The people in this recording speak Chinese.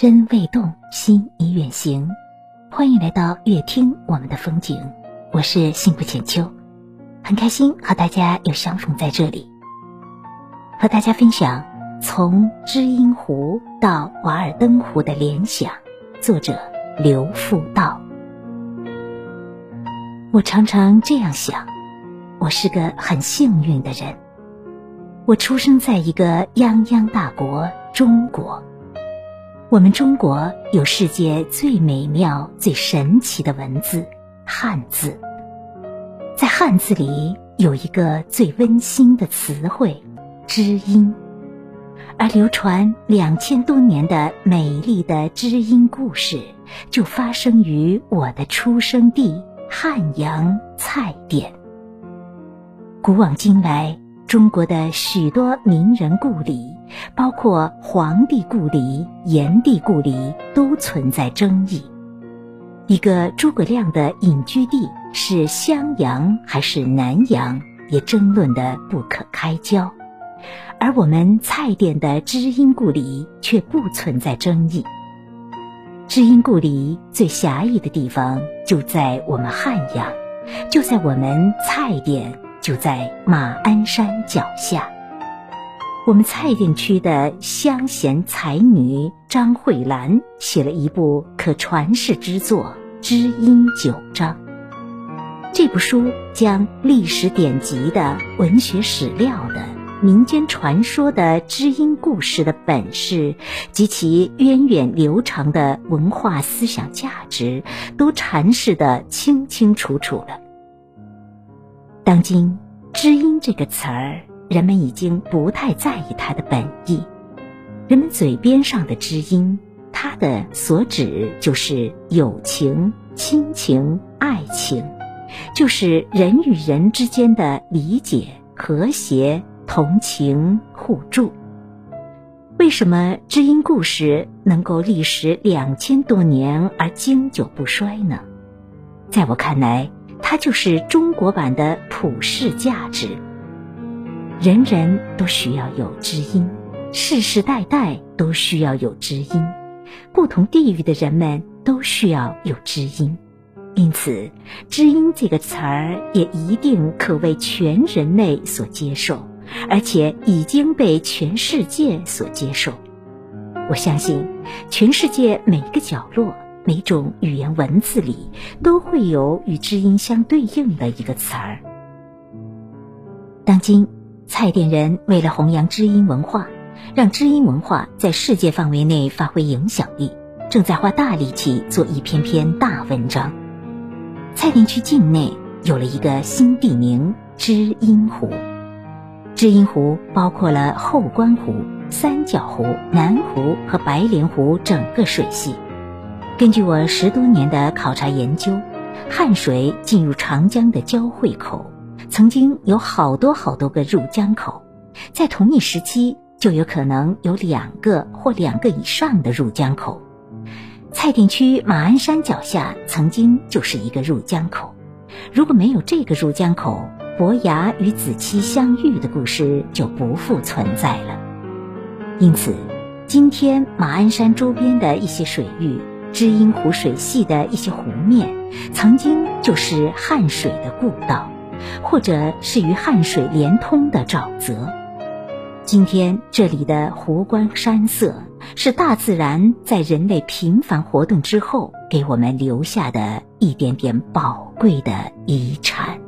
身未动，心已远行。欢迎来到乐听我们的风景，我是幸福浅秋，很开心和大家又相逢在这里，和大家分享从知音湖到瓦尔登湖的联想。作者刘复道。我常常这样想，我是个很幸运的人，我出生在一个泱泱大国中国。我们中国有世界最美妙、最神奇的文字——汉字。在汉字里有一个最温馨的词汇——知音，而流传两千多年的美丽的知音故事，就发生于我的出生地汉阳蔡甸。古往今来。中国的许多名人故里，包括皇帝故里、炎帝故里，都存在争议。一个诸葛亮的隐居地是襄阳还是南阳，也争论的不可开交。而我们蔡甸的知音故里却不存在争议。知音故里最狭义的地方就在我们汉阳，就在我们蔡甸。就在马鞍山脚下，我们蔡甸区的乡贤才女张慧兰写了一部可传世之作《知音九章》。这部书将历史典籍的、文学史料的、民间传说的知音故事的本事及其源远流长的文化思想价值，都阐释的清清楚楚了。当今“知音”这个词儿，人们已经不太在意它的本意。人们嘴边上的知音，它的所指就是友情、亲情、爱情，就是人与人之间的理解、和谐、同情、互助。为什么知音故事能够历时两千多年而经久不衰呢？在我看来。它就是中国版的普世价值，人人都需要有知音，世世代代都需要有知音，不同地域的人们都需要有知音，因此，知音这个词儿也一定可为全人类所接受，而且已经被全世界所接受。我相信，全世界每个角落。每种语言文字里都会有与知音相对应的一个词儿。当今，蔡甸人为了弘扬知音文化，让知音文化在世界范围内发挥影响力，正在花大力气做一篇篇大文章。蔡甸区境内有了一个新地名——知音湖。知音湖包括了后关湖、三角湖、南湖和白莲湖整个水系。根据我十多年的考察研究，汉水进入长江的交汇口，曾经有好多好多个入江口，在同一时期就有可能有两个或两个以上的入江口。蔡甸区马鞍山脚下曾经就是一个入江口，如果没有这个入江口，伯牙与子期相遇的故事就不复存在了。因此，今天马鞍山周边的一些水域。知音湖水系的一些湖面，曾经就是汉水的故道，或者是与汉水连通的沼泽。今天这里的湖光山色，是大自然在人类频繁活动之后给我们留下的一点点宝贵的遗产。